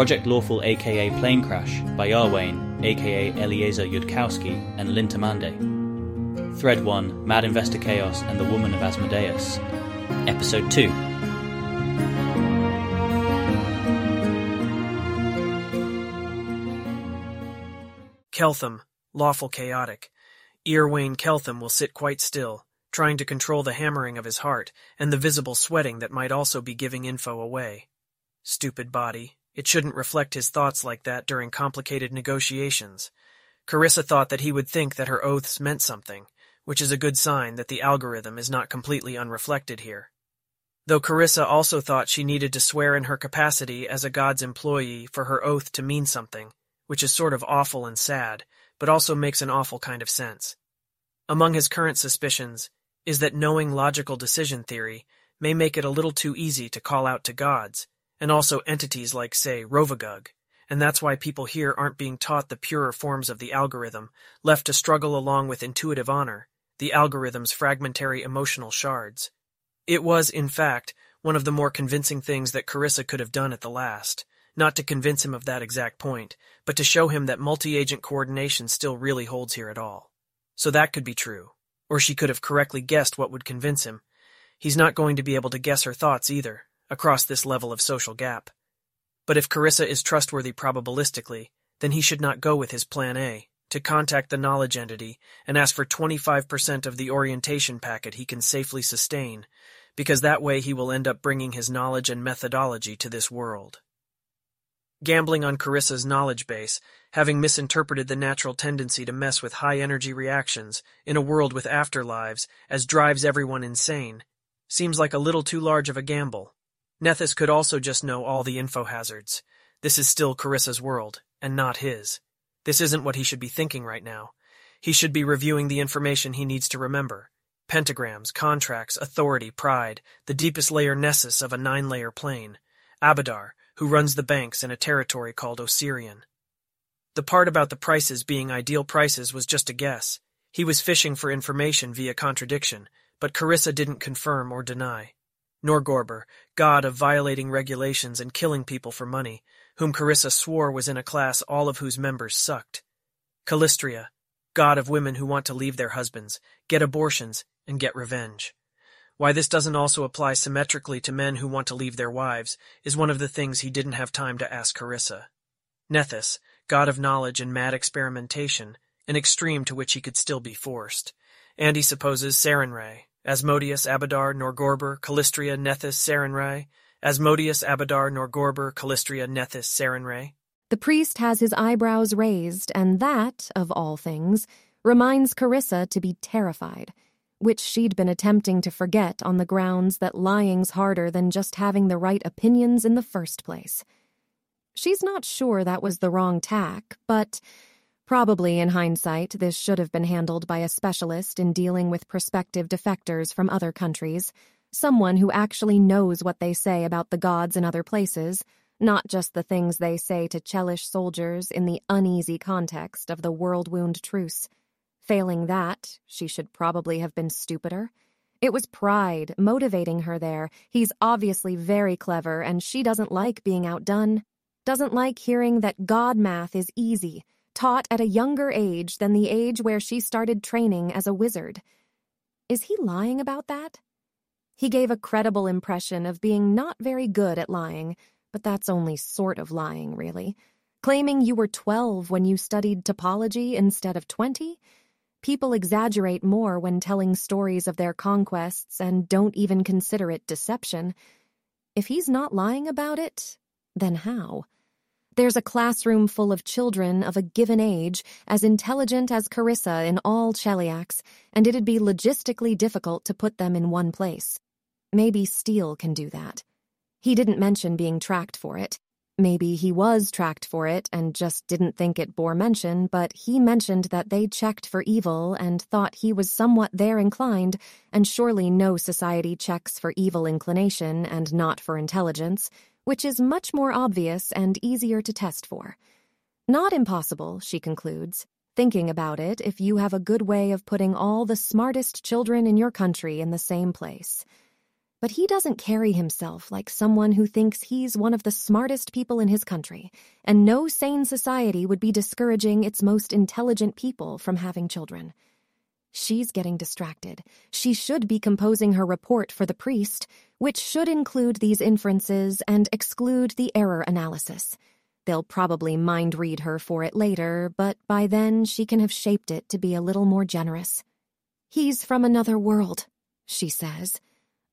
Project Lawful aka Planecrash by Iarwain aka Eliezer Yudkowsky and Lintamande. Thread 1 Mad Investor Chaos and the Woman of Asmodeus. Episode 2 Keltham, lawful chaotic. Iarwain Keltham will sit quite still, trying to control the hammering of his heart and the visible sweating that might also be giving info away. Stupid body. It shouldn't reflect his thoughts like that during complicated negotiations. Carissa thought that he would think that her oaths meant something, which is a good sign that the algorithm is not completely unreflected here. Though Carissa also thought she needed to swear in her capacity as a God's employee for her oath to mean something, which is sort of awful and sad, but also makes an awful kind of sense. Among his current suspicions is that knowing logical decision theory may make it a little too easy to call out to gods, and also entities like, say, Rovagug, and that's why people here aren't being taught the purer forms of the algorithm, left to struggle along with intuitive honor, the algorithm's fragmentary emotional shards. It was, in fact, one of the more convincing things that Carissa could have done at the last, not to convince him of that exact point, but to show him that multi-agent coordination still really holds here at all. So that could be true. Or she could have correctly guessed what would convince him. He's not going to be able to guess her thoughts either, across this level of social gap. But if Carissa is trustworthy probabilistically, then he should not go with his plan A, to contact the knowledge entity and ask for 25% of the orientation packet he can safely sustain, because that way he will end up bringing his knowledge and methodology to this world. Gambling on Carissa's knowledge base, having misinterpreted the natural tendency to mess with high energy reactions in a world with afterlives as drives everyone insane, seems like a little too large of a gamble. Nethys could also just know all the info hazards. This is still Carissa's world, and not his. This isn't what he should be thinking right now. He should be reviewing the information he needs to remember. Pentagrams, contracts, authority, pride, the deepest layer nessus of a nine-layer plane. Abadar, who runs the banks in a territory called Osirion. The part about the prices being ideal prices was just a guess. He was fishing for information via contradiction, but Carissa didn't confirm or deny. Norgorber, god of violating regulations and killing people for money, whom Carissa swore was in a class all of whose members sucked. Calistria, god of women who want to leave their husbands, get abortions, and get revenge. Why this doesn't also apply symmetrically to men who want to leave their wives is one of the things he didn't have time to ask Carissa. Nethys, god of knowledge and mad experimentation, an extreme to which he could still be forced. And he supposes Sarenrae, Asmodeus, Abadar, Norgorber, Calistria, Nethys, Sarenrae, Asmodeus, Abadar, Norgorber, Calistria, Nethys, Sarenrae. The priest has his eyebrows raised, and that, of all things, reminds Carissa to be terrified which she'd been attempting to forget on the grounds that lying's harder than just having the right opinions in the first place. She's not sure that was the wrong tack, but probably in hindsight, this should have been handled by a specialist in dealing with prospective defectors from other countries, someone who actually knows what they say about the gods in other places, not just the things they say to Chelish soldiers in the uneasy context of the world wound truce. Failing that, she should probably have been stupider. It was pride motivating her there. He's obviously very clever, and she doesn't like being outdone. Doesn't like hearing that God math is easy, taught at a younger age than the age where she started training as a wizard. Is he lying about that? He gave a credible impression of being not very good at lying, but that's only sort of lying, really. Claiming you were 12 when you studied topology instead of 20? People exaggerate more when telling stories of their conquests and don't even consider it deception. If he's not lying about it, then how? There's a classroom full of children of a given age, as intelligent as Carissa in all Cheliax, and it'd be logistically difficult to put them in one place. Maybe Steele can do that. He didn't mention being tracked for it. Maybe he was tracked for it and just didn't think it bore mention, but he mentioned that they checked for evil and thought he was somewhat there inclined, and surely no society checks for evil inclination and not for intelligence, which is much more obvious and easier to test for. Not impossible, she concludes, thinking about it if you have a good way of putting all the smartest children in your country in the same place. But he doesn't carry himself like someone who thinks he's one of the smartest people in his country, and no sane society would be discouraging its most intelligent people from having children. She's getting distracted. She should be composing her report for the priest, which should include these inferences and exclude the error analysis. They'll probably mind read her for it later, but by then she can have shaped it to be a little more generous. He's from another world, she says.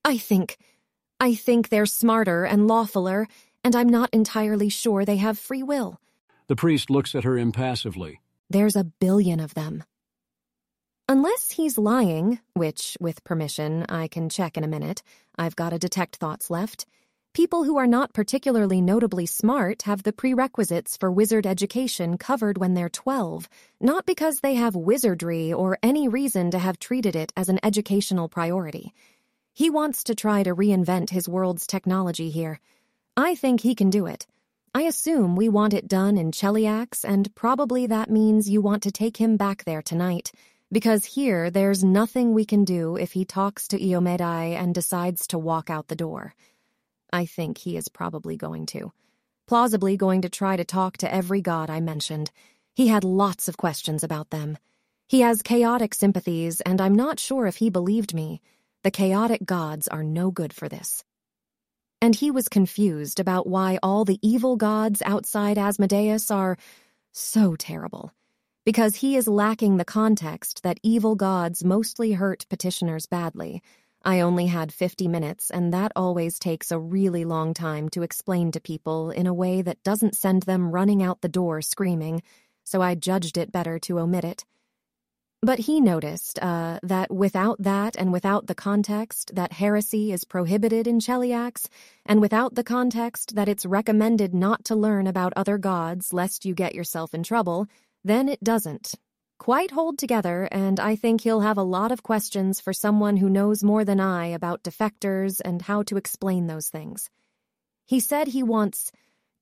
I think. I think they're smarter and lawfuler, and I'm not entirely sure they have free will. The priest looks at her impassively. There's a billion of them. Unless he's lying, which, with permission, I can check in a minute, I've got to detect thoughts left. People who are not particularly notably smart have the prerequisites for wizard education covered when they're 12, not because they have wizardry or any reason to have treated it as an educational priority. He wants to try to reinvent his world's technology here. I think he can do it. I assume we want it done in Cheliax, and probably that means you want to take him back there tonight because here there's nothing we can do if he talks to Iomedae and decides to walk out the door. I think he is probably going to. Plausibly going to try to talk to every god I mentioned. He had lots of questions about them. He has chaotic sympathies, and I'm not sure if he believed me. The chaotic gods are no good for this. And he was confused about why all the evil gods outside Asmodeus are so terrible because he is lacking the context that evil gods mostly hurt petitioners badly. I only had 50 minutes, and that always takes a really long time to explain to people in a way that doesn't send them running out the door screaming, so I judged it better to omit it. But he noticed uh, that without that and without the context that heresy is prohibited in Cheliax, and without the context that it's recommended not to learn about other gods lest you get yourself in trouble, then it doesn't. Quite hold together, and I think he'll have a lot of questions for someone who knows more than I about defectors and how to explain those things. He said he wants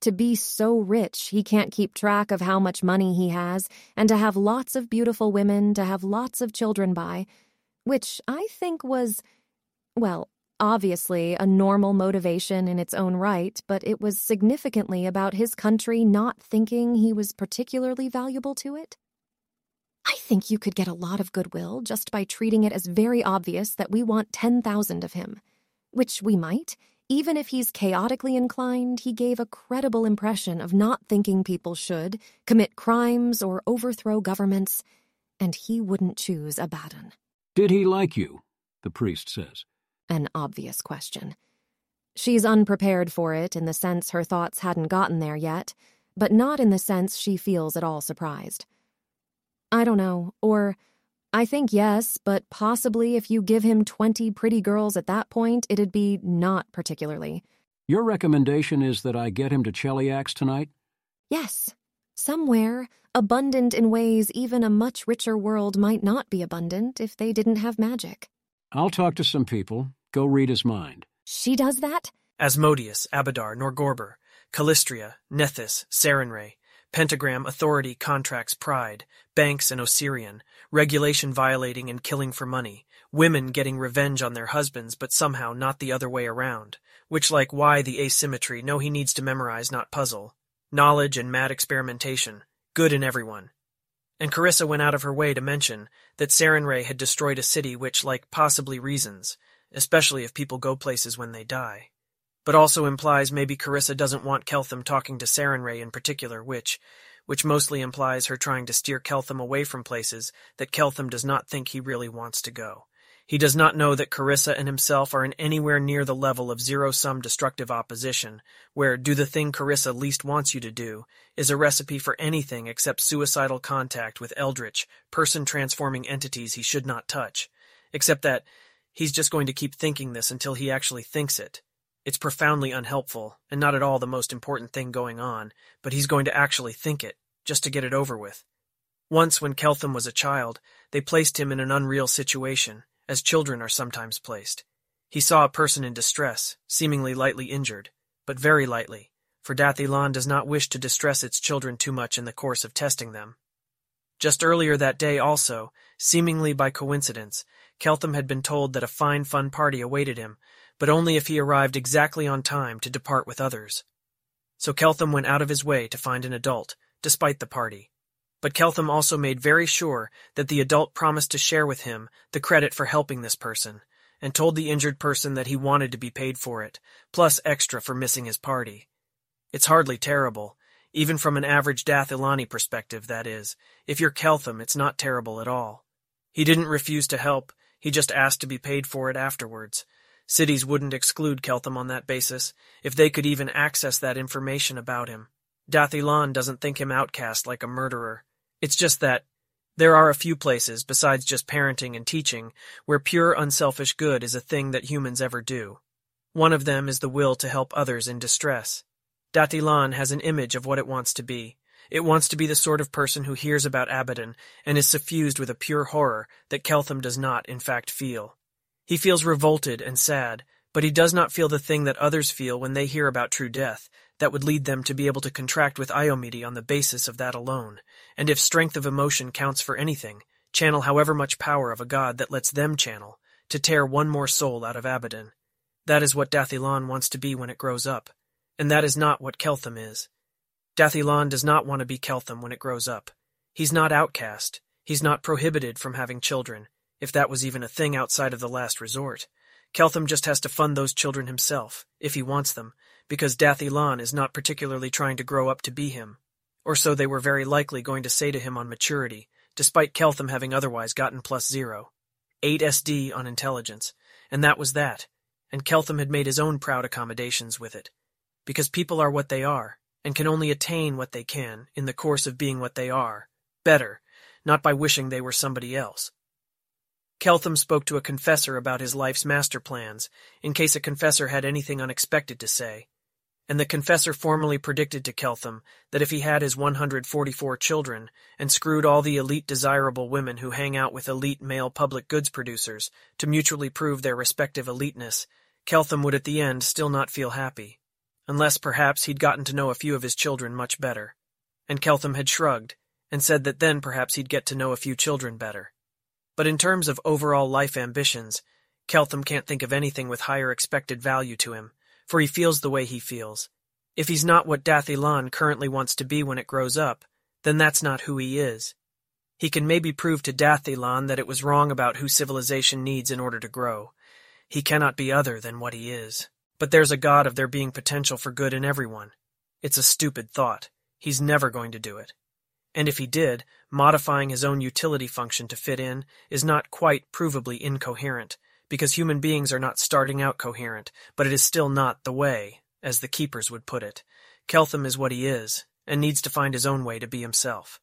to be so rich he can't keep track of how much money he has, and to have lots of beautiful women to have lots of children by, which I think was, well, obviously a normal motivation in its own right, but it was significantly about his country not thinking he was particularly valuable to it. I think you could get a lot of goodwill just by treating it as very obvious that we want 10,000 of him. Which we might. Even if he's chaotically inclined, he gave a credible impression of not thinking people should commit crimes or overthrow governments, and he wouldn't choose Abaddon. Did he like you? The priest says an obvious question. She's unprepared for it in the sense her thoughts hadn't gotten there yet, but not in the sense she feels at all surprised. I don't know, or I think yes, but possibly if you give him 20 pretty girls at that point, it'd be not particularly. Your recommendation is that I get him to Cheliax tonight? Yes. Somewhere, abundant in ways even a much richer world might not be abundant if they didn't have magic. I'll talk to some people. Go read his mind. She does that? Asmodeus, Abadar, Norgorber, Calistria, Nethys, Sarenrae, Pentagram Authority contracts Pride, Banks and Osirion, regulation violating and killing for money, women getting revenge on their husbands but somehow not the other way around, which like why the asymmetry, no he needs to memorize not puzzle, knowledge and mad experimentation, good in everyone, and Carissa went out of her way to mention that Sarenrae had destroyed a city which, like, possibly reasons, especially if people go places when they die. But also implies maybe Carissa doesn't want Keltham talking to Sarenrae in particular, which, which mostly implies her trying to steer Keltham away from places that Keltham does not think he really wants to go. He does not know that Carissa and himself are in anywhere near the level of zero-sum destructive opposition, where do the thing Carissa least wants you to do is a recipe for anything except suicidal contact with eldritch, person-transforming entities he should not touch. Except that he's just going to keep thinking this until he actually thinks it. It's profoundly unhelpful, and not at all the most important thing going on, but he's going to actually think it, just to get it over with. Once, when Keltham was a child, they placed him in an unreal situation, as children are sometimes placed. He saw a person in distress, seemingly lightly injured, but very lightly, for Dath Ilan does not wish to distress its children too much in the course of testing them. Just earlier that day also, seemingly by coincidence, Keltham had been told that a fine fun party awaited him, but only if he arrived exactly on time to depart with others. So Keltham went out of his way to find an adult, despite the party. But Keltham also made very sure that the adult promised to share with him the credit for helping this person, and told the injured person that he wanted to be paid for it, plus extra for missing his party. It's hardly terrible, even from an average Dath Ilani perspective, that is. If you're Keltham, it's not terrible at all. He didn't refuse to help, he just asked to be paid for it afterwards. Cities wouldn't exclude Keltham on that basis, if they could even access that information about him. Dath Ilan doesn't think him outcast like a murderer. It's just that there are a few places, besides just parenting and teaching, where pure unselfish good is a thing that humans ever do. One of them is the will to help others in distress. Dath Ilan has an image of what it wants to be. It wants to be the sort of person who hears about Abaddon and is suffused with a pure horror that Keltham does not, in fact, feel. He feels revolted and sad, but he does not feel the thing that others feel when they hear about true death, that would lead them to be able to contract with Iomedae on the basis of that alone, and if strength of emotion counts for anything, channel however much power of a god that lets them channel, to tear one more soul out of Abaddon. That is what Dath Ilan wants to be when it grows up, and that is not what Keltham is. Dath Ilan does not want to be Keltham when it grows up. He's not outcast. He's not prohibited from having children, if that was even a thing outside of the last resort. Keltham just has to fund those children himself, if he wants them, because Dath Ilan is not particularly trying to grow up to be him. Or so they were very likely going to say to him on maturity, despite Keltham having otherwise gotten plus zero. 8 SD on intelligence, and that was that, and Keltham had made his own proud accommodations with it. Because people are what they are, and can only attain what they can in the course of being what they are, better, not by wishing they were somebody else. Keltham spoke to a confessor about his life's master plans, in case a confessor had anything unexpected to say, and the confessor formally predicted to Keltham that if he had his 144 children and screwed all the elite desirable women who hang out with elite male public goods producers to mutually prove their respective eliteness, Keltham would at the end still not feel happy, unless perhaps he'd gotten to know a few of his children much better. And Keltham had shrugged, and said that then perhaps he'd get to know a few children better. But in terms of overall life ambitions, Keltham can't think of anything with higher expected value to him, for he feels the way he feels. If he's not what Dath Ilan currently wants to be when it grows up, then that's not who he is. He can maybe prove to Dath Ilan that it was wrong about who civilization needs in order to grow. He cannot be other than what he is. But there's a god of there being potential for good in everyone. It's a stupid thought. He's never going to do it. And if he did, modifying his own utility function to fit in is not quite provably incoherent, because human beings are not starting out coherent, but it is still not the way, as the keepers would put it. Keltham is what he is, and needs to find his own way to be himself.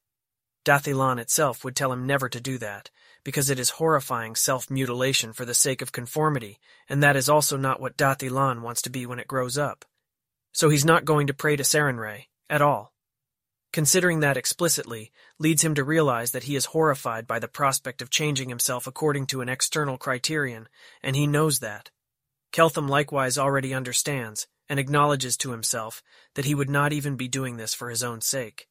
Dath Ilan itself would tell him never to do that, because it is horrifying self-mutilation for the sake of conformity, and that is also not what Dath Ilan wants to be when it grows up. So he's not going to pray to Sarenrae, at all. Considering that explicitly leads him to realize that he is horrified by the prospect of changing himself according to an external criterion, and he knows that. Keltham likewise already understands, and acknowledges to himself, that he would not even be doing this for his own sake.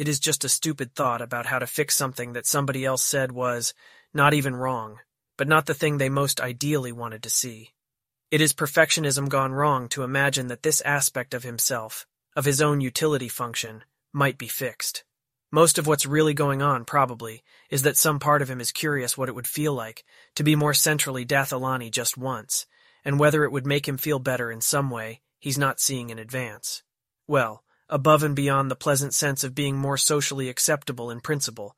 It is just a stupid thought about how to fix something that somebody else said was not even wrong, but not the thing they most ideally wanted to see. It is perfectionism gone wrong to imagine that this aspect of himself, of his own utility function, might be fixed. Most of what's really going on, probably, is that some part of him is curious what it would feel like to be more centrally Dath Ilani just once, and whether it would make him feel better in some way he's not seeing in advance. Well, above and beyond the pleasant sense of being more socially acceptable in principle,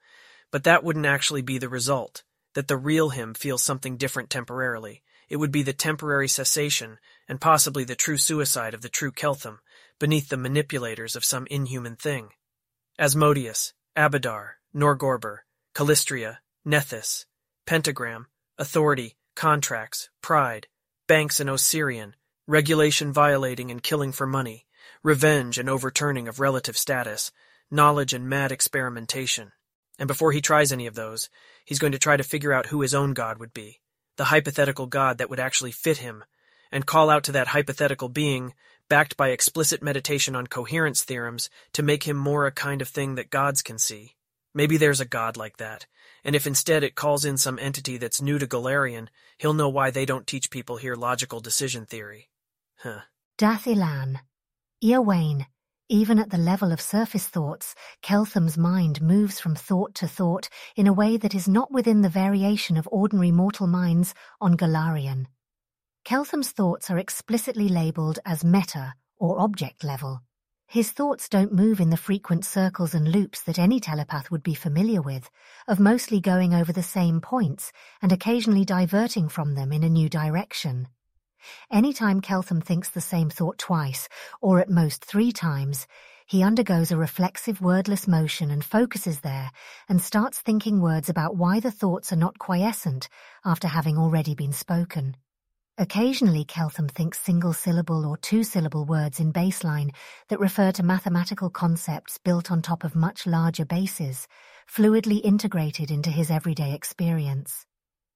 but that wouldn't actually be the result, that the real him feels something different temporarily. It would be the temporary cessation, and possibly the true suicide of the true Keltham, beneath the manipulators of some inhuman thing. Asmodeus, Abadar, Norgorber, Calistria, Nethys, Pentagram, Authority, Contracts, Pride, Banks and Osirion, Regulation violating and killing for money, revenge and overturning of relative status, knowledge and mad experimentation. And before he tries any of those, he's going to try to figure out who his own god would be, the hypothetical god that would actually fit him, and call out to that hypothetical being, backed by explicit meditation on coherence theorems, to make him more a kind of thing that gods can see. Maybe there's a god like that, And if instead it calls in some entity that's new to Golarion, he'll know why they don't teach people here logical decision theory. Huh. Dath Iarwain. Even at the level of surface thoughts, Keltham's mind moves from thought to thought in a way that is not within the variation of ordinary mortal minds on Golarion. Keltham's thoughts are explicitly labelled as meta, or object level. His thoughts don't move in the frequent circles and loops that any telepath would be familiar with, of mostly going over the same points and occasionally diverting from them in a new direction. Anytime Keltham thinks the same thought twice, or at most three times, he undergoes a reflexive wordless motion and focuses there and starts thinking words about why the thoughts are not quiescent after having already been spoken. Occasionally, Keltham thinks single syllable or two syllable words in baseline that refer to mathematical concepts built on top of much larger bases, fluidly integrated into his everyday experience.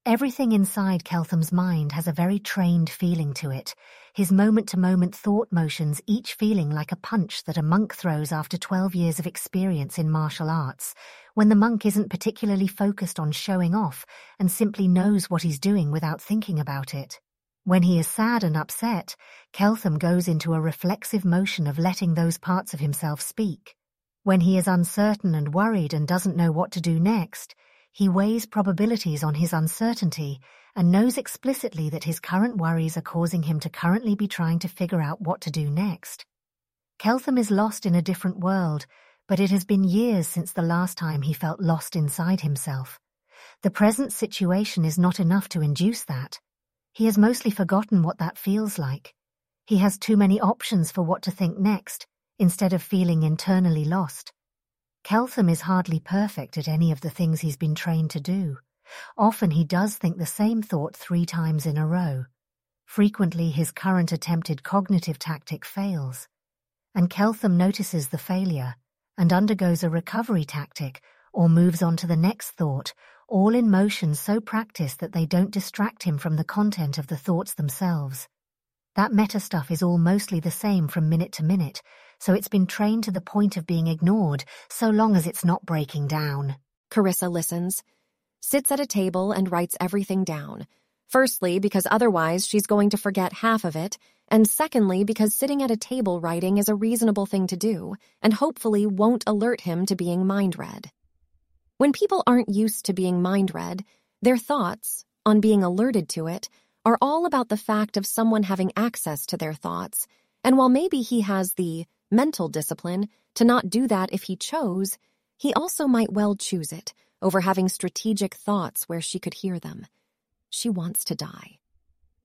Everything inside Keltham's mind has a very trained feeling to it, his moment-to-moment thought motions each feeling like a punch that a monk throws after 12 years of experience in martial arts, when the monk isn't particularly focused on showing off and simply knows what he's doing without thinking about it. When he is sad and upset, Keltham goes into a reflexive motion of letting those parts of himself speak. When he is uncertain and worried and doesn't know what to do next, he weighs probabilities on his uncertainty and knows explicitly that his current worries are causing him to currently be trying to figure out what to do next. Keltham is lost in a different world, but it has been years since the last time he felt lost inside himself. The present situation is not enough to induce that. He has mostly forgotten what that feels like. He has too many options for what to think next, instead of feeling internally lost. Keltham is hardly perfect at any of the things he's been trained to do. Often he does think the same thought three times in a row. Frequently his current attempted cognitive tactic fails. And Keltham notices the failure and undergoes a recovery tactic or moves on to the next thought, all in motion so practiced that they don't distract him from the content of the thoughts themselves. That meta stuff is all mostly the same from minute to minute, so it's been trained to the point of being ignored so long as it's not breaking down. Carissa listens, sits at a table and writes everything down. Firstly, because otherwise she's going to forget half of it, and secondly, because sitting at a table writing is a reasonable thing to do, and hopefully won't alert him to being mind read. When people aren't used to being mind read, their thoughts, on being alerted to it, are all about the fact of someone having access to their thoughts, and while maybe he has the mental discipline to not do that if he chose, he also might well choose it over having strategic thoughts where she could hear them. She wants to die.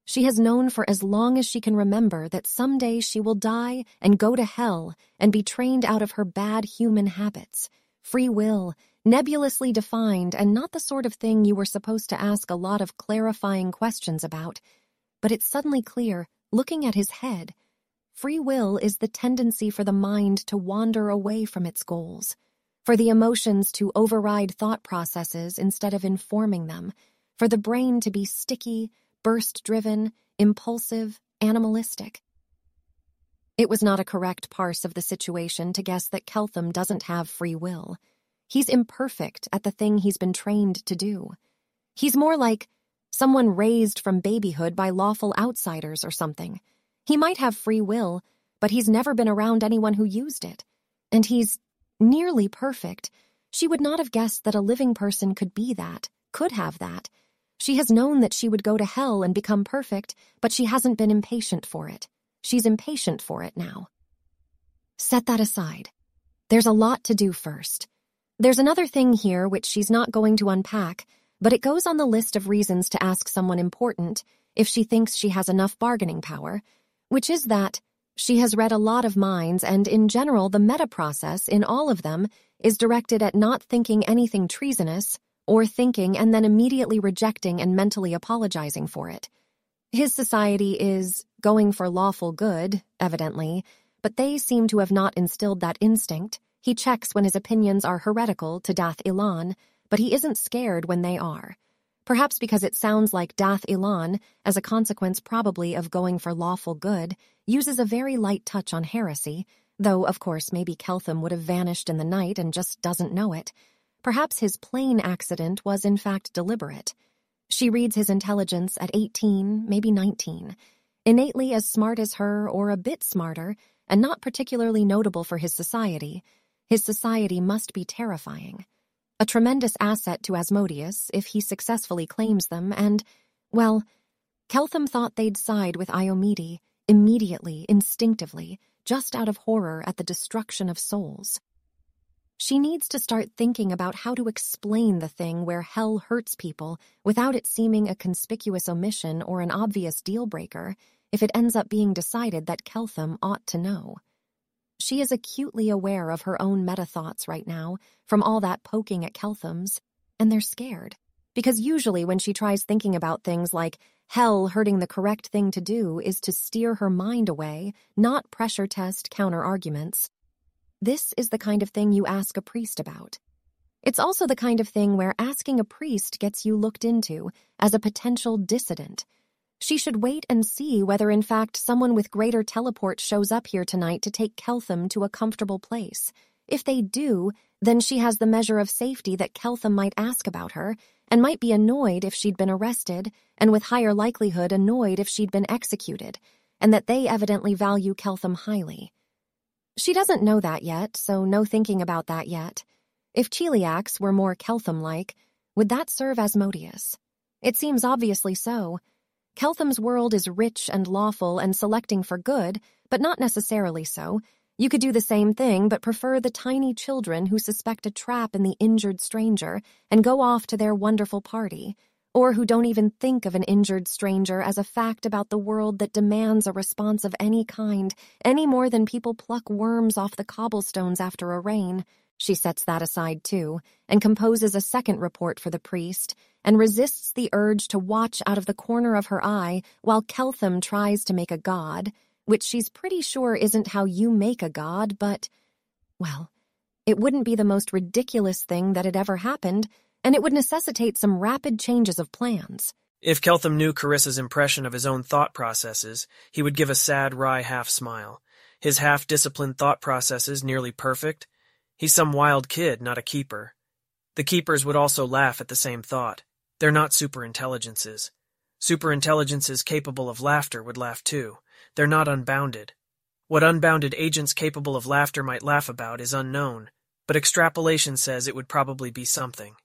She has known for as long as she can remember that someday she will die and go to hell and be trained out of her bad human habits. Free will, nebulously defined and not the sort of thing you were supposed to ask a lot of clarifying questions about. But it's suddenly clear, looking at his head, Free will is the tendency for the mind to wander away from its goals, for the emotions to override thought processes instead of informing them, for the brain to be sticky, burst driven, impulsive, animalistic. It was not a correct parse of the situation to guess that Keltham doesn't have free will. He's imperfect at the thing he's been trained to do. He's more like someone raised from babyhood by lawful outsiders or something he might have free will, but he's never been around anyone who used it. And he's nearly perfect. She would not have guessed that a living person could be that, could have that. She has known that she would go to hell and become perfect, but she hasn't been impatient for it. She's impatient for it now. Set that aside. There's a lot to do first. There's another thing here which she's not going to unpack, but it goes on the list of reasons to ask someone important if she thinks she has enough bargaining power which is that she has read a lot of minds and in general the meta process in all of them is directed at not thinking anything treasonous or thinking and then immediately rejecting and mentally apologizing for it. His society is going for lawful good, evidently, but they seem to have not instilled that instinct. He checks when his opinions are heretical to Dath Ilan, but he isn't scared when they are perhaps because it sounds like Dath Ilan, as a consequence probably of going for lawful good, uses a very light touch on heresy, though, of course, maybe Keltham would have vanished in the night and just doesn't know it. Perhaps his plane accident was in fact deliberate. She reads his intelligence at 18, maybe 19, innately as smart as her or a bit smarter, and not particularly notable for his society. His society must be terrifying. A tremendous asset to Asmodeus if he successfully claims them, and, well, Keltham thought they'd side with Iomedae, immediately, instinctively, just out of horror at the destruction of souls. She needs to start thinking about how to explain the thing where hell hurts people without it seeming a conspicuous omission or an obvious deal breaker if it ends up being decided that Keltham ought to know. She is acutely aware of her own meta thoughts right now from all that poking at Keltham's, and they're scared. Because usually when she tries thinking about things like hell hurting the correct thing to do is to steer her mind away, not pressure test counter arguments. This is the kind of thing you ask a priest about. It's also the kind of thing where asking a priest gets you looked into as a potential dissident. She should wait and see whether, in fact, someone with greater teleport shows up here tonight to take Keltham to a comfortable place. If they do, then she has the measure of safety that Keltham might ask about her, and might be annoyed if she'd been arrested, and with higher likelihood annoyed if she'd been executed, and that they evidently value Keltham highly. She doesn't know that yet, so no thinking about that yet. If Cheliax were more Keltham-like, would that serve Asmodeus? It seems obviously so. Keltham's world is rich and lawful and selecting for good, but not necessarily so. You could do the same thing, but prefer the tiny children who suspect a trap in the injured stranger and go off to their wonderful party or who don't even think of an injured stranger as a fact about the world that demands a response of any kind, any more than people pluck worms off the cobblestones after a rain. She sets that aside too, and composes a second report for the priest, and resists the urge to watch out of the corner of her eye while Keltham tries to make a god, which she's pretty sure isn't how you make a god, but, well, it wouldn't be the most ridiculous thing that had ever happened and it would necessitate some rapid changes of plans. If Keltham knew Carissa's impression of his own thought processes, he would give a sad, wry half smile. His half disciplined thought processes nearly perfect. He's some wild kid, not a keeper. The keepers would also laugh at the same thought. They're not superintelligences. Superintelligences capable of laughter would laugh too. They're not unbounded. What unbounded agents capable of laughter might laugh about is unknown, but extrapolation says it would probably be something.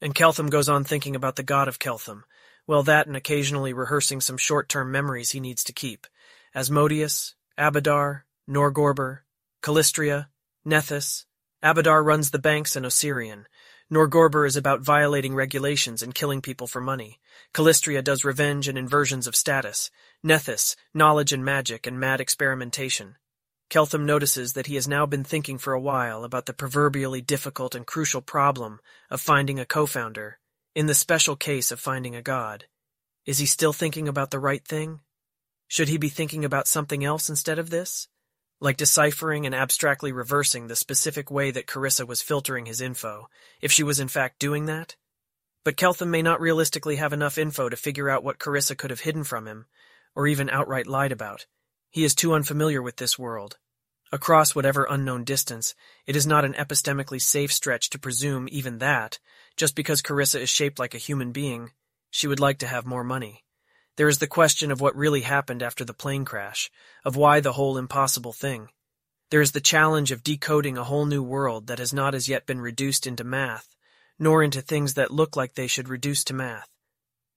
And Keltham goes on thinking about the god of Keltham. Well, that and occasionally rehearsing some short-term memories he needs to keep. Asmodeus, Abadar, Norgorber, Calistria, Nethys. Abadar runs the banks in Osirion. Norgorber is about violating regulations and killing people for money. Calistria does revenge and inversions of status. Nethys, knowledge and magic and mad experimentation. Keltham notices that he has now been thinking for a while about the proverbially difficult and crucial problem of finding a co-founder, in the special case of finding a god. Is he still thinking about the right thing? Should he be thinking about something else instead of this? Like deciphering and abstractly reversing the specific way that Carissa was filtering his info, if she was in fact doing that? But Keltham may not realistically have enough info to figure out what Carissa could have hidden from him, or even outright lied about. He is too unfamiliar with this world. Across whatever unknown distance, it is not an epistemically safe stretch to presume even that, just because Carissa is shaped like a human being, she would like to have more money. There is the question of what really happened after the plane crash, of why the whole impossible thing. There is the challenge of decoding a whole new world that has not as yet been reduced into math, nor into things that look like they should reduce to math.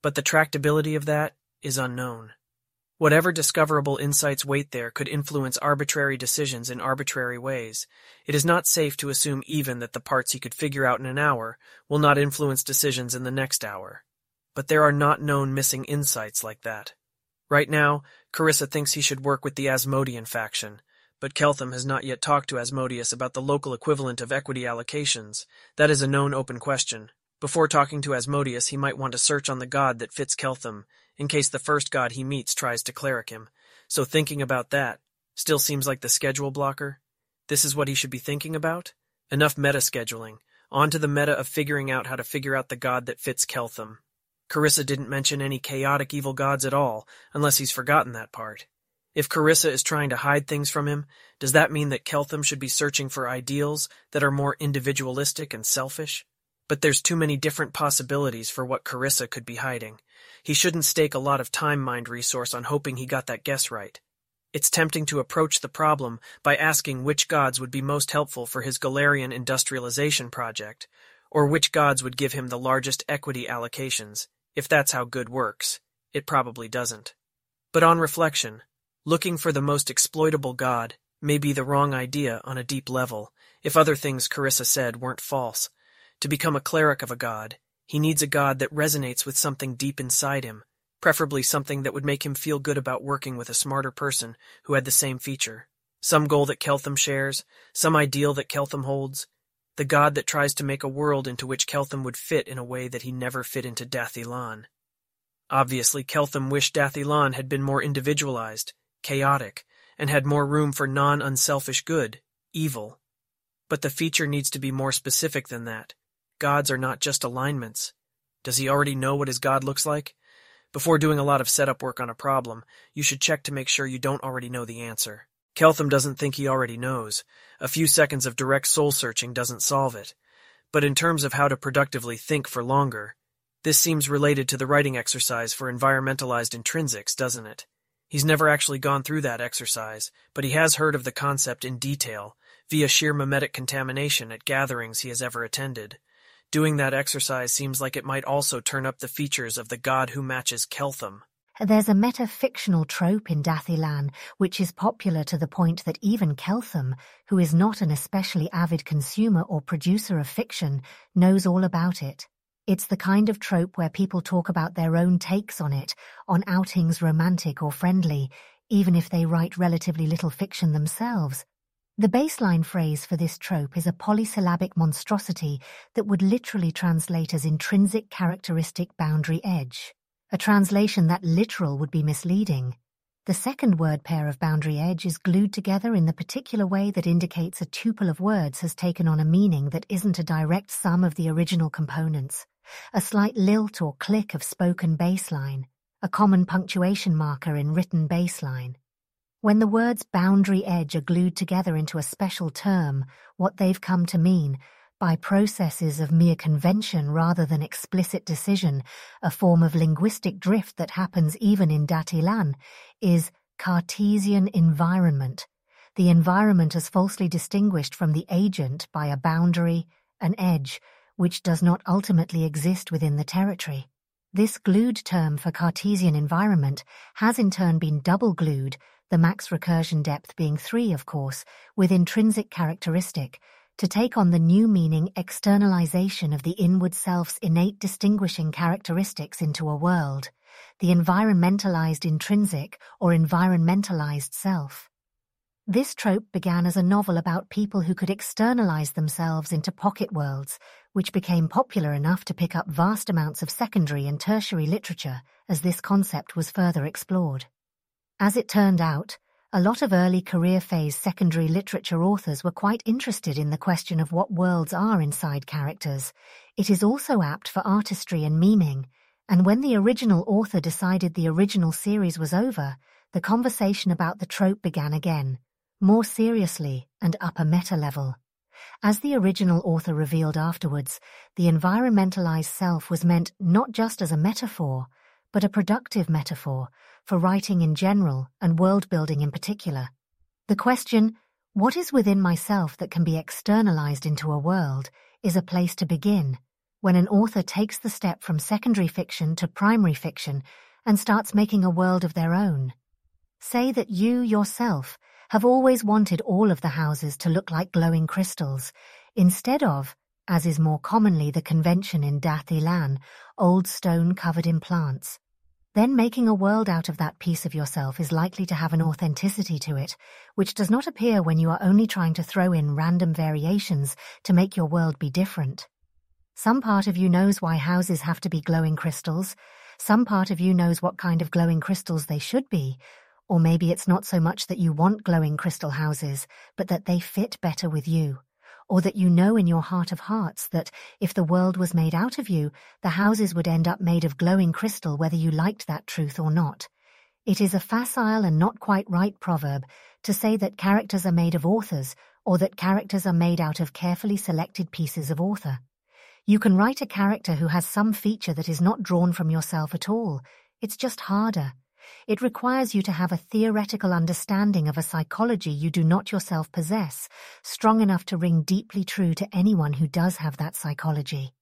But the tractability of that is unknown. Whatever discoverable insights wait there could influence arbitrary decisions in arbitrary ways. It is not safe to assume even that the parts he could figure out in an hour will not influence decisions in the next hour. But there are not known missing insights like that. Right now, Carissa thinks he should work with the Asmodean faction, but Keltham has not yet talked to Asmodeus about the local equivalent of equity allocations. That is a known open question. Before talking to Asmodeus, he might want to search on the god that fits Keltham in case the first god he meets tries to cleric him. So thinking about that still seems like the schedule blocker. This is what he should be thinking about? Enough meta scheduling. On to the meta of figuring out how to figure out the god that fits Keltham. Carissa didn't mention any chaotic evil gods at all, unless he's forgotten that part. If Carissa is trying to hide things from him, does that mean that Keltham should be searching for ideals that are more individualistic and selfish? But there's too many different possibilities for what Carissa could be hiding. He shouldn't stake a lot of time mind resource on hoping he got that guess right. It's tempting to approach the problem by asking which gods would be most helpful for his Golarion industrialization project, or which gods would give him the largest equity allocations. If that's how good works, it probably doesn't. But on reflection, looking for the most exploitable god may be the wrong idea on a deep level, if other things Carissa said weren't false. To become a cleric of a god, he needs a god that resonates with something deep inside him, preferably something that would make him feel good about working with a smarter person who had the same feature. Some goal that Keltham shares, some ideal that Keltham holds, the god that tries to make a world into which Keltham would fit in a way that he never fit into Dath Ilan. Obviously, Keltham wished Dath Ilan had been more individualized, chaotic, and had more room for non-unselfish good, evil. But the feature needs to be more specific than that. Gods are not just alignments. Does he already know what his god looks like? Before doing a lot of setup work on a problem, you should check to make sure you don't already know the answer. Keltham doesn't think he already knows. A few seconds of direct soul searching doesn't solve it. But in terms of how to productively think for longer, this seems related to the writing exercise for environmentalized intrinsics, doesn't it? He's never actually gone through that exercise, but he has heard of the concept in detail, via sheer mimetic contamination at gatherings he has ever attended. Doing that exercise seems like it might also turn up the features of the god who matches Keltham. There's a metafictional trope in Dath Ilan, which is popular to the point that even Keltham, who is not an especially avid consumer or producer of fiction, knows all about it. It's the kind of trope where people talk about their own takes on it, on outings romantic or friendly, even if they write relatively little fiction themselves. The baseline phrase for this trope is a polysyllabic monstrosity that would literally translate as intrinsic characteristic boundary edge. A translation that literal would be misleading. The second word pair of boundary edge is glued together in the particular way that indicates a tuple of words has taken on a meaning that isn't a direct sum of the original components, a slight lilt or click of spoken baseline, a common punctuation marker in written baseline. When the words boundary edge are glued together into a special term, what they've come to mean, by processes of mere convention rather than explicit decision, a form of linguistic drift that happens even in Dath Ilan, is Cartesian environment. The environment is falsely distinguished from the agent by a boundary, an edge, which does not ultimately exist within the territory. This glued term for Cartesian environment has in turn been double glued the max recursion depth being 3, of course, with intrinsic characteristic, to take on the new meaning externalization of the inward self's innate distinguishing characteristics into a world, the environmentalized intrinsic or environmentalized self. This trope began as a novel about people who could externalize themselves into pocket worlds, which became popular enough to pick up vast amounts of secondary and tertiary literature as this concept was further explored. As it turned out, a lot of early career phase secondary literature authors were quite interested in the question of what worlds are inside characters. It is also apt for artistry and memeing, and when the original author decided the original series was over, the conversation about the trope began again, more seriously and up a meta level. As the original author revealed afterwards, the environmentalized self was meant not just as a metaphor, but a productive metaphor for writing in general and world building in particular. The question, what is within myself that can be externalized into a world, is a place to begin when an author takes the step from secondary fiction to primary fiction and starts making a world of their own. Say that you yourself have always wanted all of the houses to look like glowing crystals, instead of, as is more commonly the convention in Dath Ilan, old stone covered in plants. Then making a world out of that piece of yourself is likely to have an authenticity to it, which does not appear when you are only trying to throw in random variations to make your world be different. Some part of you knows why houses have to be glowing crystals, some part of you knows what kind of glowing crystals they should be, or maybe it's not so much that you want glowing crystal houses, but that they fit better with you or that you know in your heart of hearts that if the world was made out of you, the houses would end up made of glowing crystal whether you liked that truth or not. It is a facile and not quite right proverb to say that characters are made of authors or that characters are made out of carefully selected pieces of author. You can write a character who has some feature that is not drawn from yourself at all. It's just harder. It requires you to have a theoretical understanding of a psychology you do not yourself possess, strong enough to ring deeply true to anyone who does have that psychology.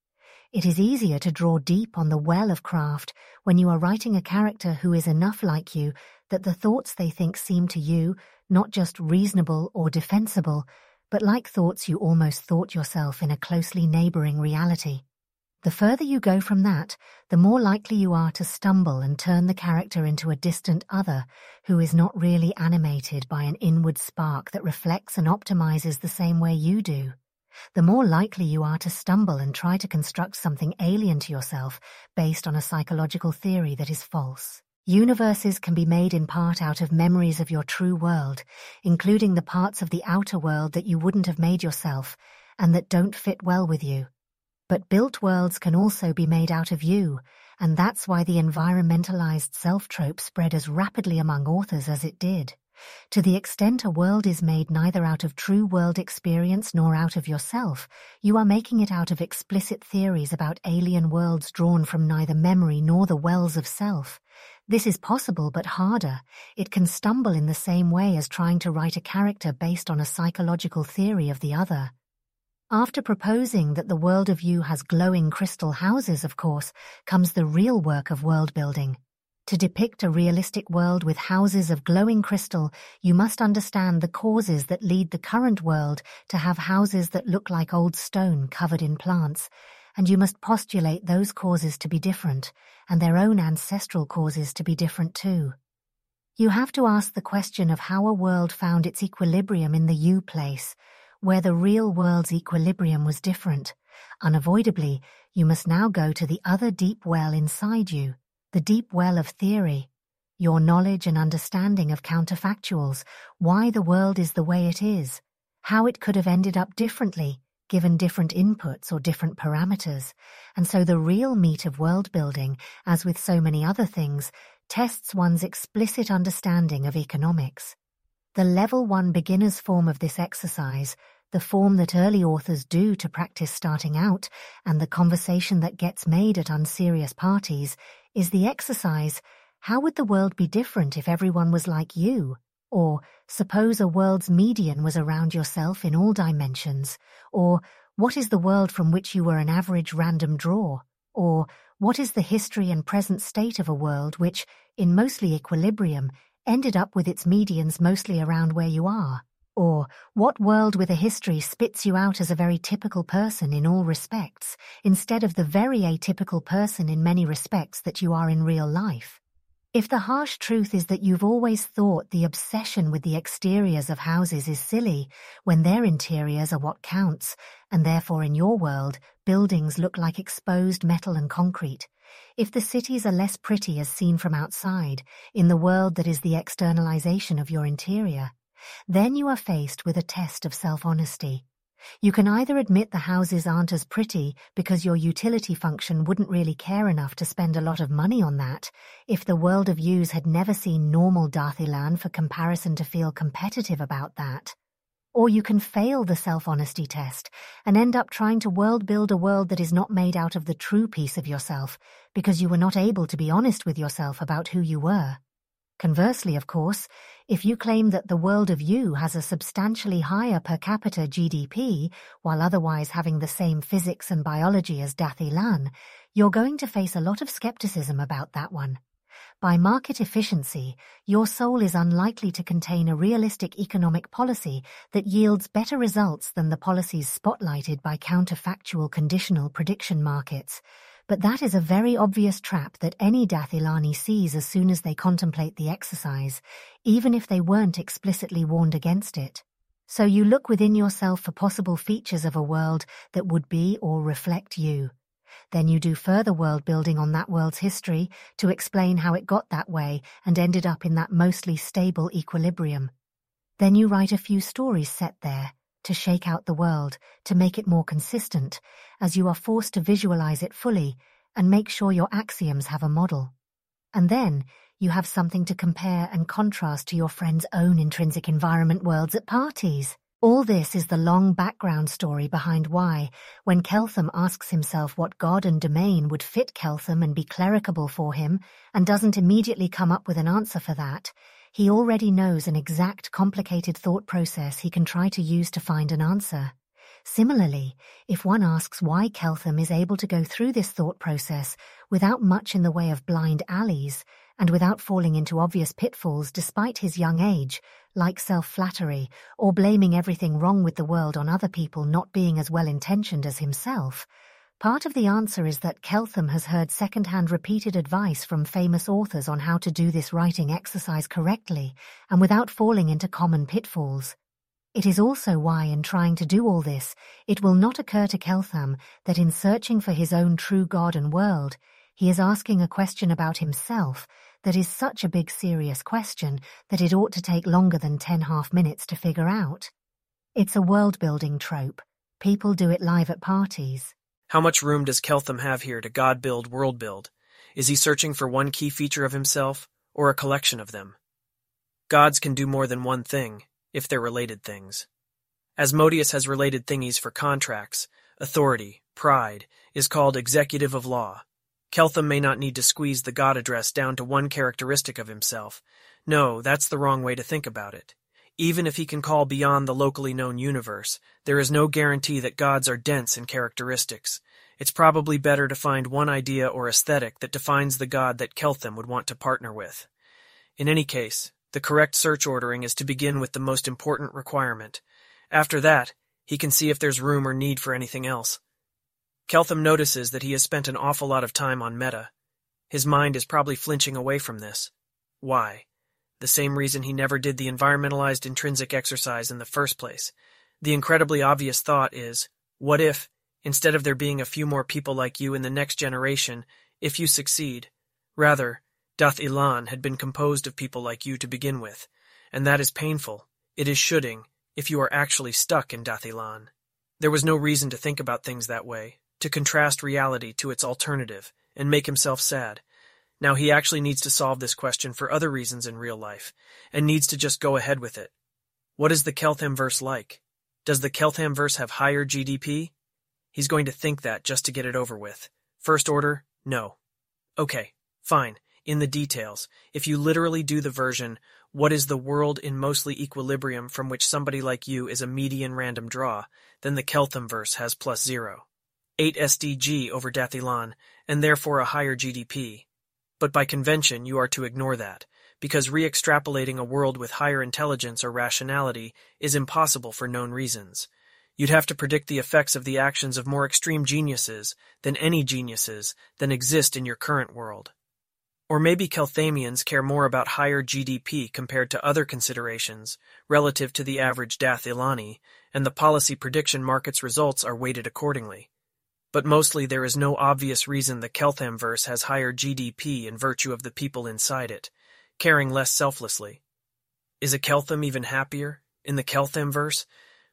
It is easier to draw deep on the well of craft when you are writing a character who is enough like you that the thoughts they think seem to you not just reasonable or defensible, but like thoughts you almost thought yourself in a closely neighboring reality. The further you go from that, the more likely you are to stumble and turn the character into a distant other who is not really animated by an inward spark that reflects and optimizes the same way you do. The more likely you are to stumble and try to construct something alien to yourself based on a psychological theory that is false. Universes can be made in part out of memories of your true world, including the parts of the outer world that you wouldn't have made yourself and that don't fit well with you. But built worlds can also be made out of you, and that's why the environmentalized self-trope spread as rapidly among authors as it did. To the extent a world is made neither out of true world experience nor out of yourself, you are making it out of explicit theories about alien worlds drawn from neither memory nor the wells of self. This is possible but harder. It can stumble in the same way as trying to write a character based on a psychological theory of the other. After proposing that the world of you has glowing crystal houses, of course, comes the real work of world building. To depict a realistic world with houses of glowing crystal, you must understand the causes that lead the current world to have houses that look like old stone covered in plants, and you must postulate those causes to be different, and their own ancestral causes to be different too. You have to ask the question of how a world found its equilibrium in the you place, where the real world's equilibrium was different. Unavoidably, you must now go to the other deep well inside you, the deep well of theory, your knowledge and understanding of counterfactuals, why the world is the way it is, how it could have ended up differently, given different inputs or different parameters, and so the real meat of world building, as with so many other things, tests one's explicit understanding of economics. The level one beginner's form of this exercise, the form that early authors do to practice starting out, and the conversation that gets made at unserious parties, is the exercise, how would the world be different if everyone was like you? Or, suppose a world's median was around yourself in all dimensions. Or, what is the world from which you were an average random draw? Or, what is the history and present state of a world which, in mostly equilibrium, ended up with its medians mostly around where you are? Or, what world with a history spits you out as a very typical person in all respects, instead of the very atypical person in many respects that you are in real life? If the harsh truth is that you've always thought the obsession with the exteriors of houses is silly, when their interiors are what counts, and therefore in your world, buildings look like exposed metal and concrete, if the cities are less pretty as seen from outside, in the world that is the externalization of your interior, then you are faced with a test of self-honesty. You can either admit the houses aren't as pretty because your utility function wouldn't really care enough to spend a lot of money on that, if the world of yous had never seen normal Dath Ilan for comparison to feel competitive about that. Or you can fail the self-honesty test and end up trying to world build a world that is not made out of the true piece of yourself because you were not able to be honest with yourself about who you were. Conversely, of course, if you claim that the world of you has a substantially higher per capita GDP, while otherwise having the same physics and biology as Dath Ilan, you're going to face a lot of skepticism about that one. By market efficiency, your soul is unlikely to contain a realistic economic policy that yields better results than the policies spotlighted by counterfactual conditional prediction markets, but that is a very obvious trap that any Dath Ilani sees as soon as they contemplate the exercise, even if they weren't explicitly warned against it. So you look within yourself for possible features of a world that would be or reflect you. Then you do further world building on that world's history to explain how it got that way and ended up in that mostly stable equilibrium. Then you write a few stories set there, to shake out the world, to make it more consistent, as you are forced to visualize it fully and make sure your axioms have a model. And then You have something to compare and contrast to your friend's own intrinsic environment worlds at parties. All this is the long background story behind why, when Keltham asks himself what god and domain would fit Keltham and be clericable for him, and doesn't immediately come up with an answer for that, he already knows an exact complicated thought process he can try to use to find an answer. Similarly, if one asks why Keltham is able to go through this thought process without much in the way of blind alleys, and without falling into obvious pitfalls despite his young age, like self-flattery, or blaming everything wrong with the world on other people not being as well-intentioned as himself, part of the answer is that Keltham has heard second-hand repeated advice from famous authors on how to do this writing exercise correctly and without falling into common pitfalls. It is also why in trying to do all this, it will not occur to Keltham that in searching for his own true God and world, he is asking a question about himself that is such a big serious question that it ought to take longer than ten half minutes to figure out. It's a world-building trope. People do it live at parties. How much room does Keltham have here to God build, world build? Is he searching for one key feature of himself, or a collection of them? Gods can do more than one thing, if they're related things. Asmodeus has related thingies for contracts, authority, pride, is called executive of law, Keltham may not need to squeeze the God address down to one characteristic of himself. No, that's the wrong way to think about it. Even if he can call beyond the locally known universe, there is no guarantee that gods are dense in characteristics. It's probably better to find one idea or aesthetic that defines the god that Keltham would want to partner with. In any case, the correct search ordering is to begin with the most important requirement. After that, he can see if there's room or need for anything else. Keltham notices that he has spent an awful lot of time on Meta. His mind is probably flinching away from this. Why? The same reason he never did the environmentalized intrinsic exercise in the first place. The incredibly obvious thought is, what if, instead of there being a few more people like you in the next generation, if you succeed, rather, Dath Ilan had been composed of people like you to begin with, and that is painful. It is shooting, if you are actually stuck in Dath Ilan. There was no reason to think about things that way, to contrast reality to its alternative and make himself sad. Now he actually needs to solve this question for other reasons in real life, and needs to just go ahead with it. What is the Keltham verse like? Does the Keltham verse have higher GDP? He's going to think that just to get it over with. First order, no. Okay, fine. In the details, if you literally do the version, what is the world in mostly equilibrium from which somebody like you is a median random draw, then the Keltham verse has plus zero. 8 SDG over Dath Ilan, and therefore a higher GDP. But by convention, you are to ignore that, because re-extrapolating a world with higher intelligence or rationality is impossible for known reasons. You'd have to predict the effects of the actions of more extreme geniuses than any geniuses than exist in your current world. Or maybe Kelthamians care more about higher GDP compared to other considerations relative to the average Dath Ilani, and the policy prediction market's results are weighted accordingly but mostly there is no obvious reason the Keltham verse has higher GDP in virtue of the people inside it, caring less selflessly. Is a Keltham even happier, in the Keltham verse?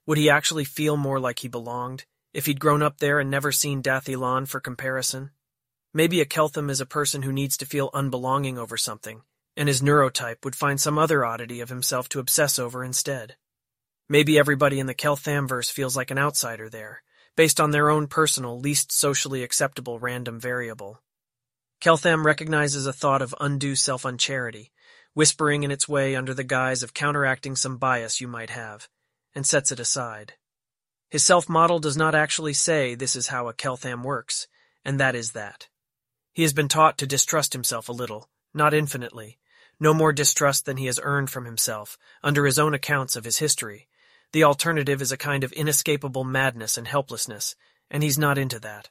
Would he actually feel more like he belonged, if he'd grown up there and never seen Dath Ilan for comparison? Maybe a Keltham is a person who needs to feel unbelonging over something, and his neurotype would find some other oddity of himself to obsess over instead. Maybe everybody in the Keltham verse feels like an outsider there, based on their own personal, least socially acceptable random variable. Keltham recognizes a thought of undue self-uncharity, whispering in its way under the guise of counteracting some bias you might have, and sets it aside. His self-model does not actually say this is how a Keltham works, and that is that. He has been taught to distrust himself a little, not infinitely, no more distrust than he has earned from himself, under his own accounts of his history, the alternative is a kind of inescapable madness and helplessness, and he's not into that.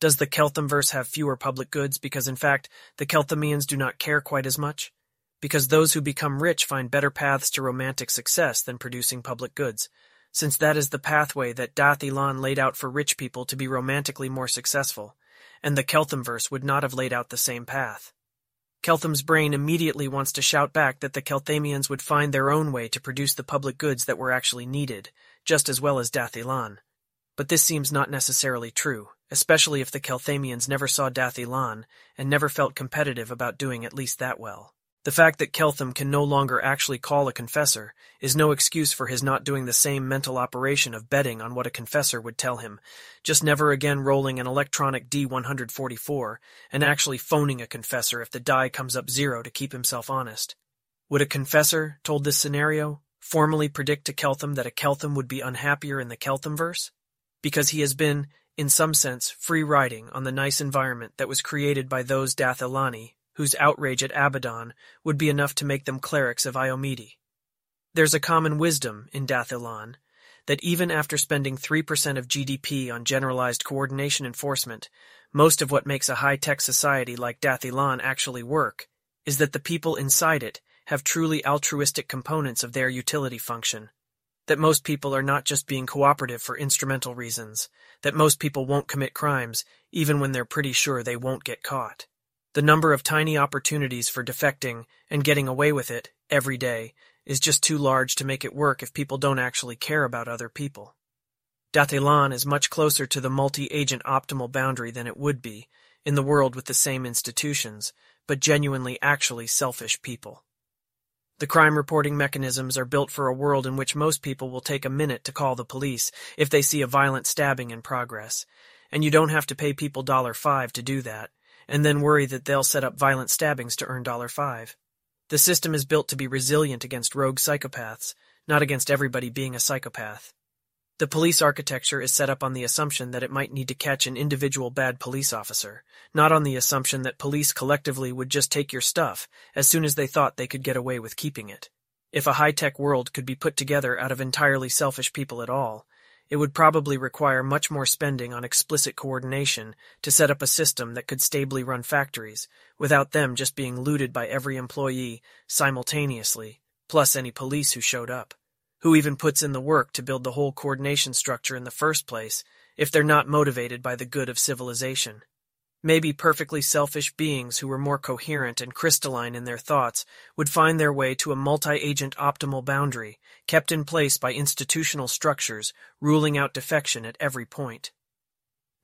Does the Keltham verse have fewer public goods because, in fact, the Kelthamians do not care quite as much? Because those who become rich find better paths to romantic success than producing public goods, since that is the pathway that Dath Ilan laid out for rich people to be romantically more successful, and the Keltham verse would not have laid out the same path. Keltham's brain immediately wants to shout back that the Kelthamians would find their own way to produce the public goods that were actually needed, just as well as Dath Ilan. But this seems not necessarily true, especially if the Kelthamians never saw Dath Ilan and never felt competitive about doing at least that well. The fact that Keltham can no longer actually call a confessor is no excuse for his not doing the same mental operation of betting on what a confessor would tell him, just never again rolling an electronic D144 and actually phoning a confessor if the die comes up zero to keep himself honest. Would a confessor, told this scenario, formally predict to Keltham that a Keltham would be unhappier in the Kelthamverse? Because he has been, in some sense, free riding on the nice environment that was created by those Dath Ilani whose outrage at Abaddon would be enough to make them clerics of Iomedae. There's a common wisdom in Dath Ilan that even after spending 3% of GDP on generalized coordination enforcement, most of what makes a high-tech society like Dath Ilan actually work is that the people inside it have truly altruistic components of their utility function. That most people are not just being cooperative for instrumental reasons. That most people won't commit crimes, even when they're pretty sure they won't get caught. The number of tiny opportunities for defecting and getting away with it every day is just too large to make it work if people don't actually care about other people. Dath Ilan is much closer to the multi-agent optimal boundary than it would be in the world with the same institutions, but genuinely actually selfish people. The crime reporting mechanisms are built for a world in which most people will take a minute to call the police if they see a violent stabbing in progress, and you don't have to pay people $5 to do that and then worry that they'll set up violent stabbings to earn $5. The system is built to be resilient against rogue psychopaths, not against everybody being a psychopath. The police architecture is set up on the assumption that it might need to catch an individual bad police officer, not on the assumption that police collectively would just take your stuff as soon as they thought they could get away with keeping it. If a high-tech world could be put together out of entirely selfish people at all, it would probably require much more spending on explicit coordination to set up a system that could stably run factories, without them just being looted by every employee simultaneously, plus any police who showed up. Who even puts in the work to build the whole coordination structure in the first place, if they're not motivated by the good of civilization? Maybe perfectly selfish beings who were more coherent and crystalline in their thoughts would find their way to a multi-agent optimal boundary, kept in place by institutional structures, ruling out defection at every point.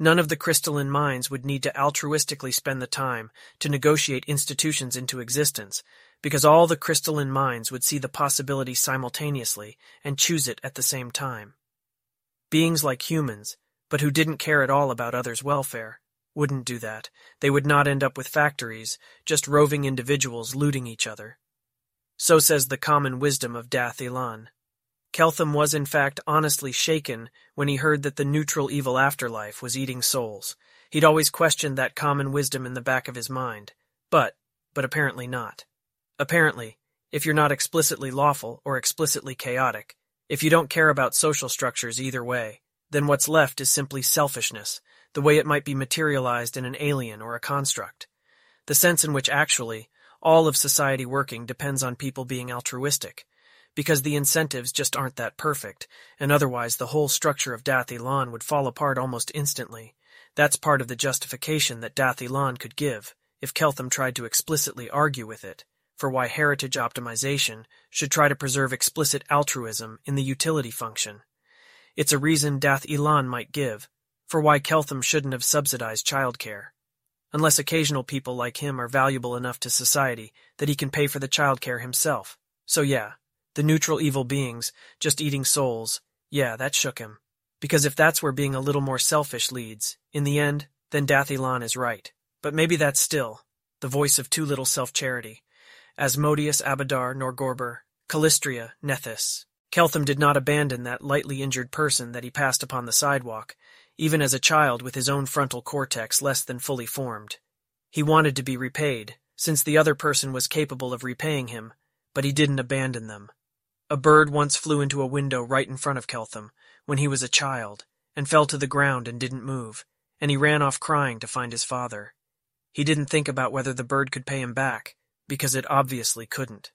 None of the crystalline minds would need to altruistically spend the time to negotiate institutions into existence, because all the crystalline minds would see the possibility simultaneously and choose it at the same time. Beings like humans, but who didn't care at all about others' welfare, wouldn't do that. They would not end up with factories, just roving individuals looting each other. So says the common wisdom of Dath Ilan. Keltham was in fact honestly shaken when he heard that the neutral evil afterlife was eating souls. He'd always questioned that common wisdom in the back of his mind. But, but apparently not. Apparently, if you're not explicitly lawful or explicitly chaotic, if you don't care about social structures either way, then what's left is simply selfishness, the way it might be materialized in an alien or a construct. The sense in which actually, all of society working depends on people being altruistic, because the incentives just aren't that perfect, and otherwise the whole structure of Dath Ilan would fall apart almost instantly. That's part of the justification that Dath Ilan could give, if Keltham tried to explicitly argue with it, for why heritage optimization should try to preserve explicit altruism in the utility function. It's a reason Dath Ilan might give, for why Keltham shouldn't have subsidized childcare. Unless occasional people like him are valuable enough to society that he can pay for the childcare himself. So yeah, the neutral evil beings, just eating souls, yeah, that shook him. Because if that's where being a little more selfish leads, in the end, then Dath Ilan is right. But maybe that's still the voice of too little self-charity. Asmodeus Abadar Norgorber, Calistria Nethys. Keltham did not abandon that lightly injured person that he passed upon the sidewalk, even as a child with his own frontal cortex less than fully formed. He wanted to be repaid, since the other person was capable of repaying him, but he didn't abandon them. A bird once flew into a window right in front of Keltham, when he was a child, and fell to the ground and didn't move, and he ran off crying to find his father. He didn't think about whether the bird could pay him back, because it obviously couldn't.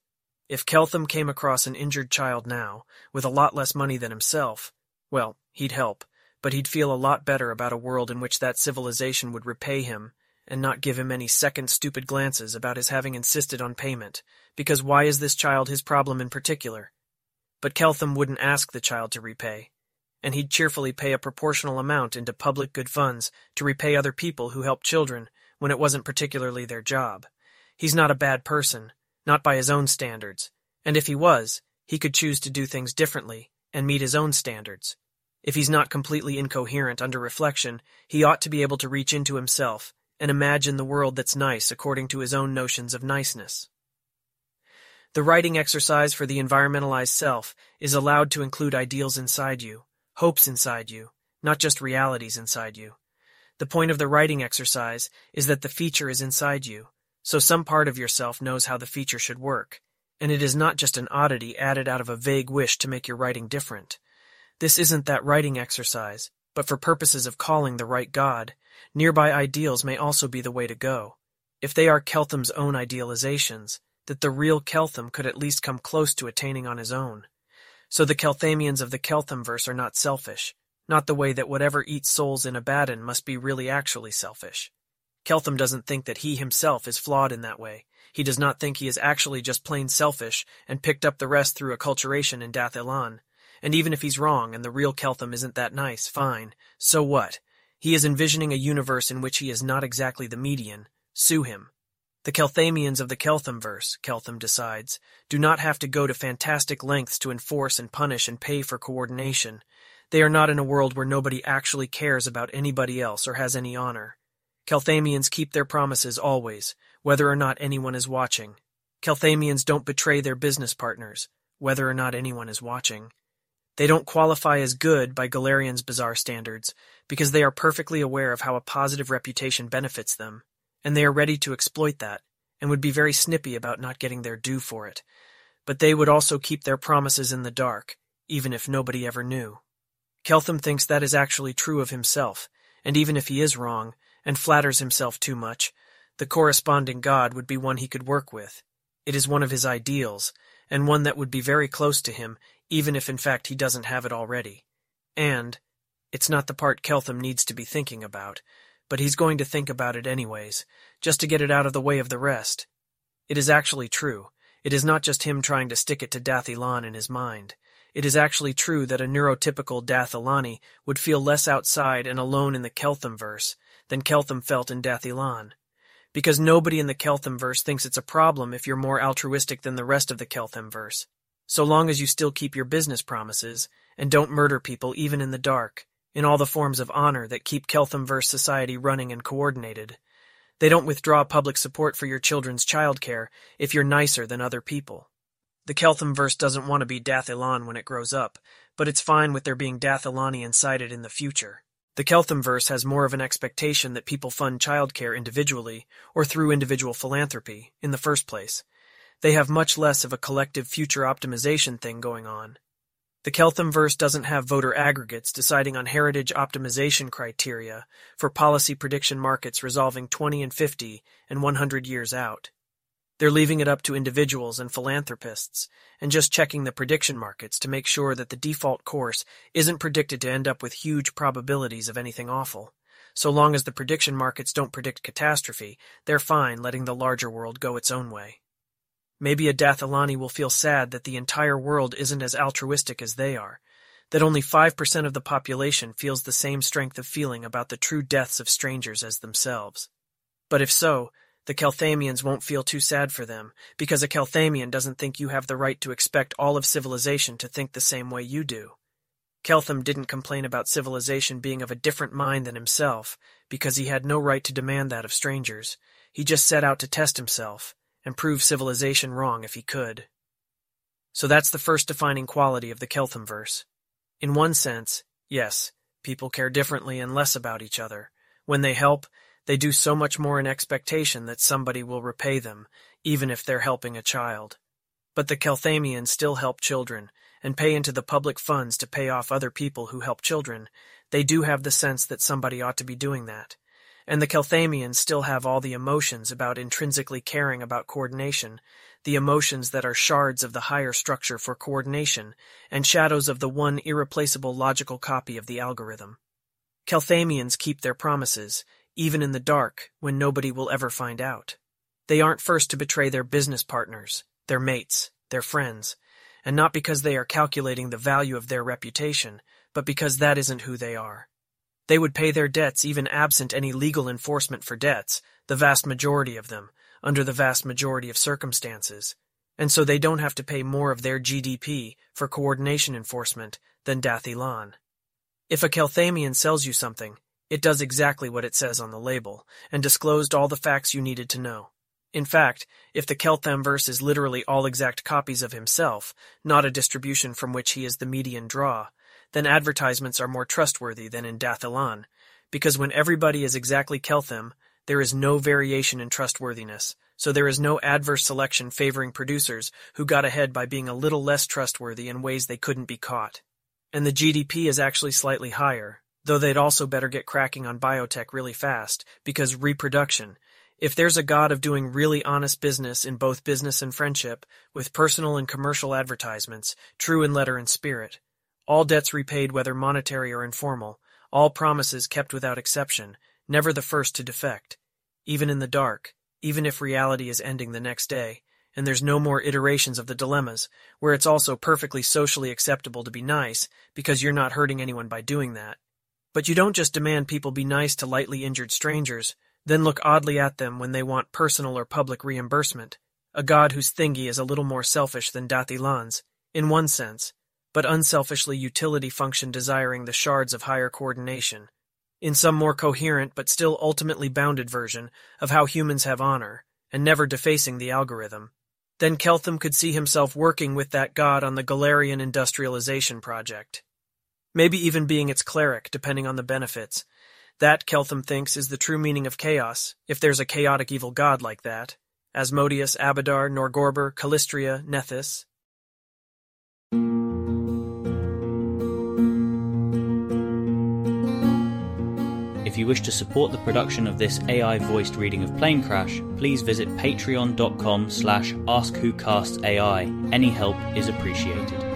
If Keltham came across an injured child now, with a lot less money than himself, well, he'd help, but he'd feel a lot better about a world in which that civilization would repay him and not give him any second stupid glances about his having insisted on payment, because why is this child his problem in particular? But Keltham wouldn't ask the child to repay, and he'd cheerfully pay a proportional amount into public good funds to repay other people who help children when it wasn't particularly their job. He's not a bad person, not by his own standards, and if he was, he could choose to do things differently and meet his own standards. If he's not completely incoherent under reflection, he ought to be able to reach into himself and imagine the world that's nice according to his own notions of niceness. The writing exercise for the environmentalized self is allowed to include ideals inside you, hopes inside you, not just realities inside you. The point of the writing exercise is that the feature is inside you, so some part of yourself knows how the feature should work, and it is not just an oddity added out of a vague wish to make your writing different. This isn't that writing exercise, but for purposes of calling the right God, nearby ideals may also be the way to go. If they are Keltham's own idealizations, that the real Keltham could at least come close to attaining on his own. So the Kelthamians of the Keltham verse are not selfish, not the way that whatever eats souls in Abaddon must be really actually selfish. Keltham doesn't think that he himself is flawed in that way. He does not think he is actually just plain selfish and picked up the rest through acculturation in Dath Ilan. And even if he's wrong and the real Keltham isn't that nice, fine. So what? He is envisioning a universe in which he is not exactly the median. Sue him. The Kelthamians of the Keltham verse, Keltham decides, do not have to go to fantastic lengths to enforce and punish and pay for coordination. They are not in a world where nobody actually cares about anybody else or has any honor. Kelthamians keep their promises always, whether or not anyone is watching. Kelthamians don't betray their business partners, whether or not anyone is watching. They don't qualify as good by Golarion's bizarre standards, because they are perfectly aware of how a positive reputation benefits them, and they are ready to exploit that, and would be very snippy about not getting their due for it. But they would also keep their promises in the dark, even if nobody ever knew. Keltham thinks that is actually true of himself, and even if he is wrong, and flatters himself too much, the corresponding God would be one he could work with. It is one of his ideals, and one that would be very close to him, even if in fact he doesn't have it already. And, it's not the part Keltham needs to be thinking about, but he's going to think about it anyways, just to get it out of the way of the rest. It is actually true. It is not just him trying to stick it to Dath Ilan in his mind. It is actually true that a neurotypical Dath Ilani would feel less outside and alone in the Keltham verse than Keltham felt in Dath Ilan. Because nobody in the Keltham verse thinks it's a problem if you're more altruistic than the rest of the Keltham verse. So long as you still keep your business promises, and don't murder people even in the dark, in all the forms of honor that keep Keltham verse society running and coordinated. They don't withdraw public support for your children's childcare if you're nicer than other people. The Keltham verse doesn't want to be Dath Ilan when it grows up, but it's fine with there being Dath Ilani incited in the future. The Keltham verse has more of an expectation that people fund childcare individually or through individual philanthropy in the first place. They have much less of a collective future optimization thing going on. The Keltham verse doesn't have voter aggregates deciding on heritage optimization criteria for policy prediction markets resolving 20 and 50 and 100 years out. They're leaving it up to individuals and philanthropists, and just checking the prediction markets to make sure that the default course isn't predicted to end up with huge probabilities of anything awful. So long as the prediction markets don't predict catastrophe, they're fine letting the larger world go its own way. Maybe a Dath Ilani will feel sad that the entire world isn't as altruistic as they are, that only 5% of the population feels the same strength of feeling about the true deaths of strangers as themselves. But if so, the Kelthamians won't feel too sad for them, because a Kelthamian doesn't think you have the right to expect all of civilization to think the same way you do. Keltham didn't complain about civilization being of a different mind than himself, because he had no right to demand that of strangers. He just set out to test himself, and prove civilization wrong if he could. So that's the first defining quality of the Keltham verse. In one sense, yes, people care differently and less about each other. When they help, they do so much more in expectation that somebody will repay them, even if they're helping a child. But the Kelthamians still help children, and pay into the public funds to pay off other people who help children. They do have the sense that somebody ought to be doing that. And the Kelthamians still have all the emotions about intrinsically caring about coordination, the emotions that are shards of the higher structure for coordination, and shadows of the one irreplaceable logical copy of the algorithm. Kelthamians keep their promises, even in the dark, when nobody will ever find out. They aren't first to betray their business partners, their mates, their friends, and not because they are calculating the value of their reputation, but because that isn't who they are. They would pay their debts even absent any legal enforcement for debts, the vast majority of them, under the vast majority of circumstances, and so they don't have to pay more of their GDP for coordination enforcement than Dath Ilan. If a Kelthamian sells you something, it does exactly what it says on the label, and disclosed all the facts you needed to know. In fact, if the Kelthamverse is literally all exact copies of himself, not a distribution from which he is the median draw, then advertisements are more trustworthy than in Dath Ilan, because when everybody is exactly Keltham, there is no variation in trustworthiness, so there is no adverse selection favoring producers who got ahead by being a little less trustworthy in ways they couldn't be caught. And the GDP is actually slightly higher, though they'd also better get cracking on biotech really fast, because reproduction, if there's a god of doing really honest business in both business and friendship, with personal and commercial advertisements, true in letter and spirit, all debts repaid whether monetary or informal, all promises kept without exception, never the first to defect, even in the dark, even if reality is ending the next day, and there's no more iterations of the dilemmas, where it's also perfectly socially acceptable to be nice, because you're not hurting anyone by doing that. But you don't just demand people be nice to lightly injured strangers, then look oddly at them when they want personal or public reimbursement. A god whose thingy is a little more selfish than Dath Ilan's, in one sense, but unselfishly utility function desiring the shards of higher coordination, in some more coherent but still ultimately bounded version of how humans have honor, and never defacing the algorithm. Then Keltham could see himself working with that god on the Golarion industrialization project. Maybe even being its cleric, depending on the benefits, that, Keltham thinks, is the true meaning of chaos, if there's a chaotic evil god like that. Asmodeus, Abadar, Norgorber, Calistria, Nethys. If you wish to support the production of this AI-voiced reading of Planecrash, please visit patreon.com slash askwhocastsai. Any help is appreciated.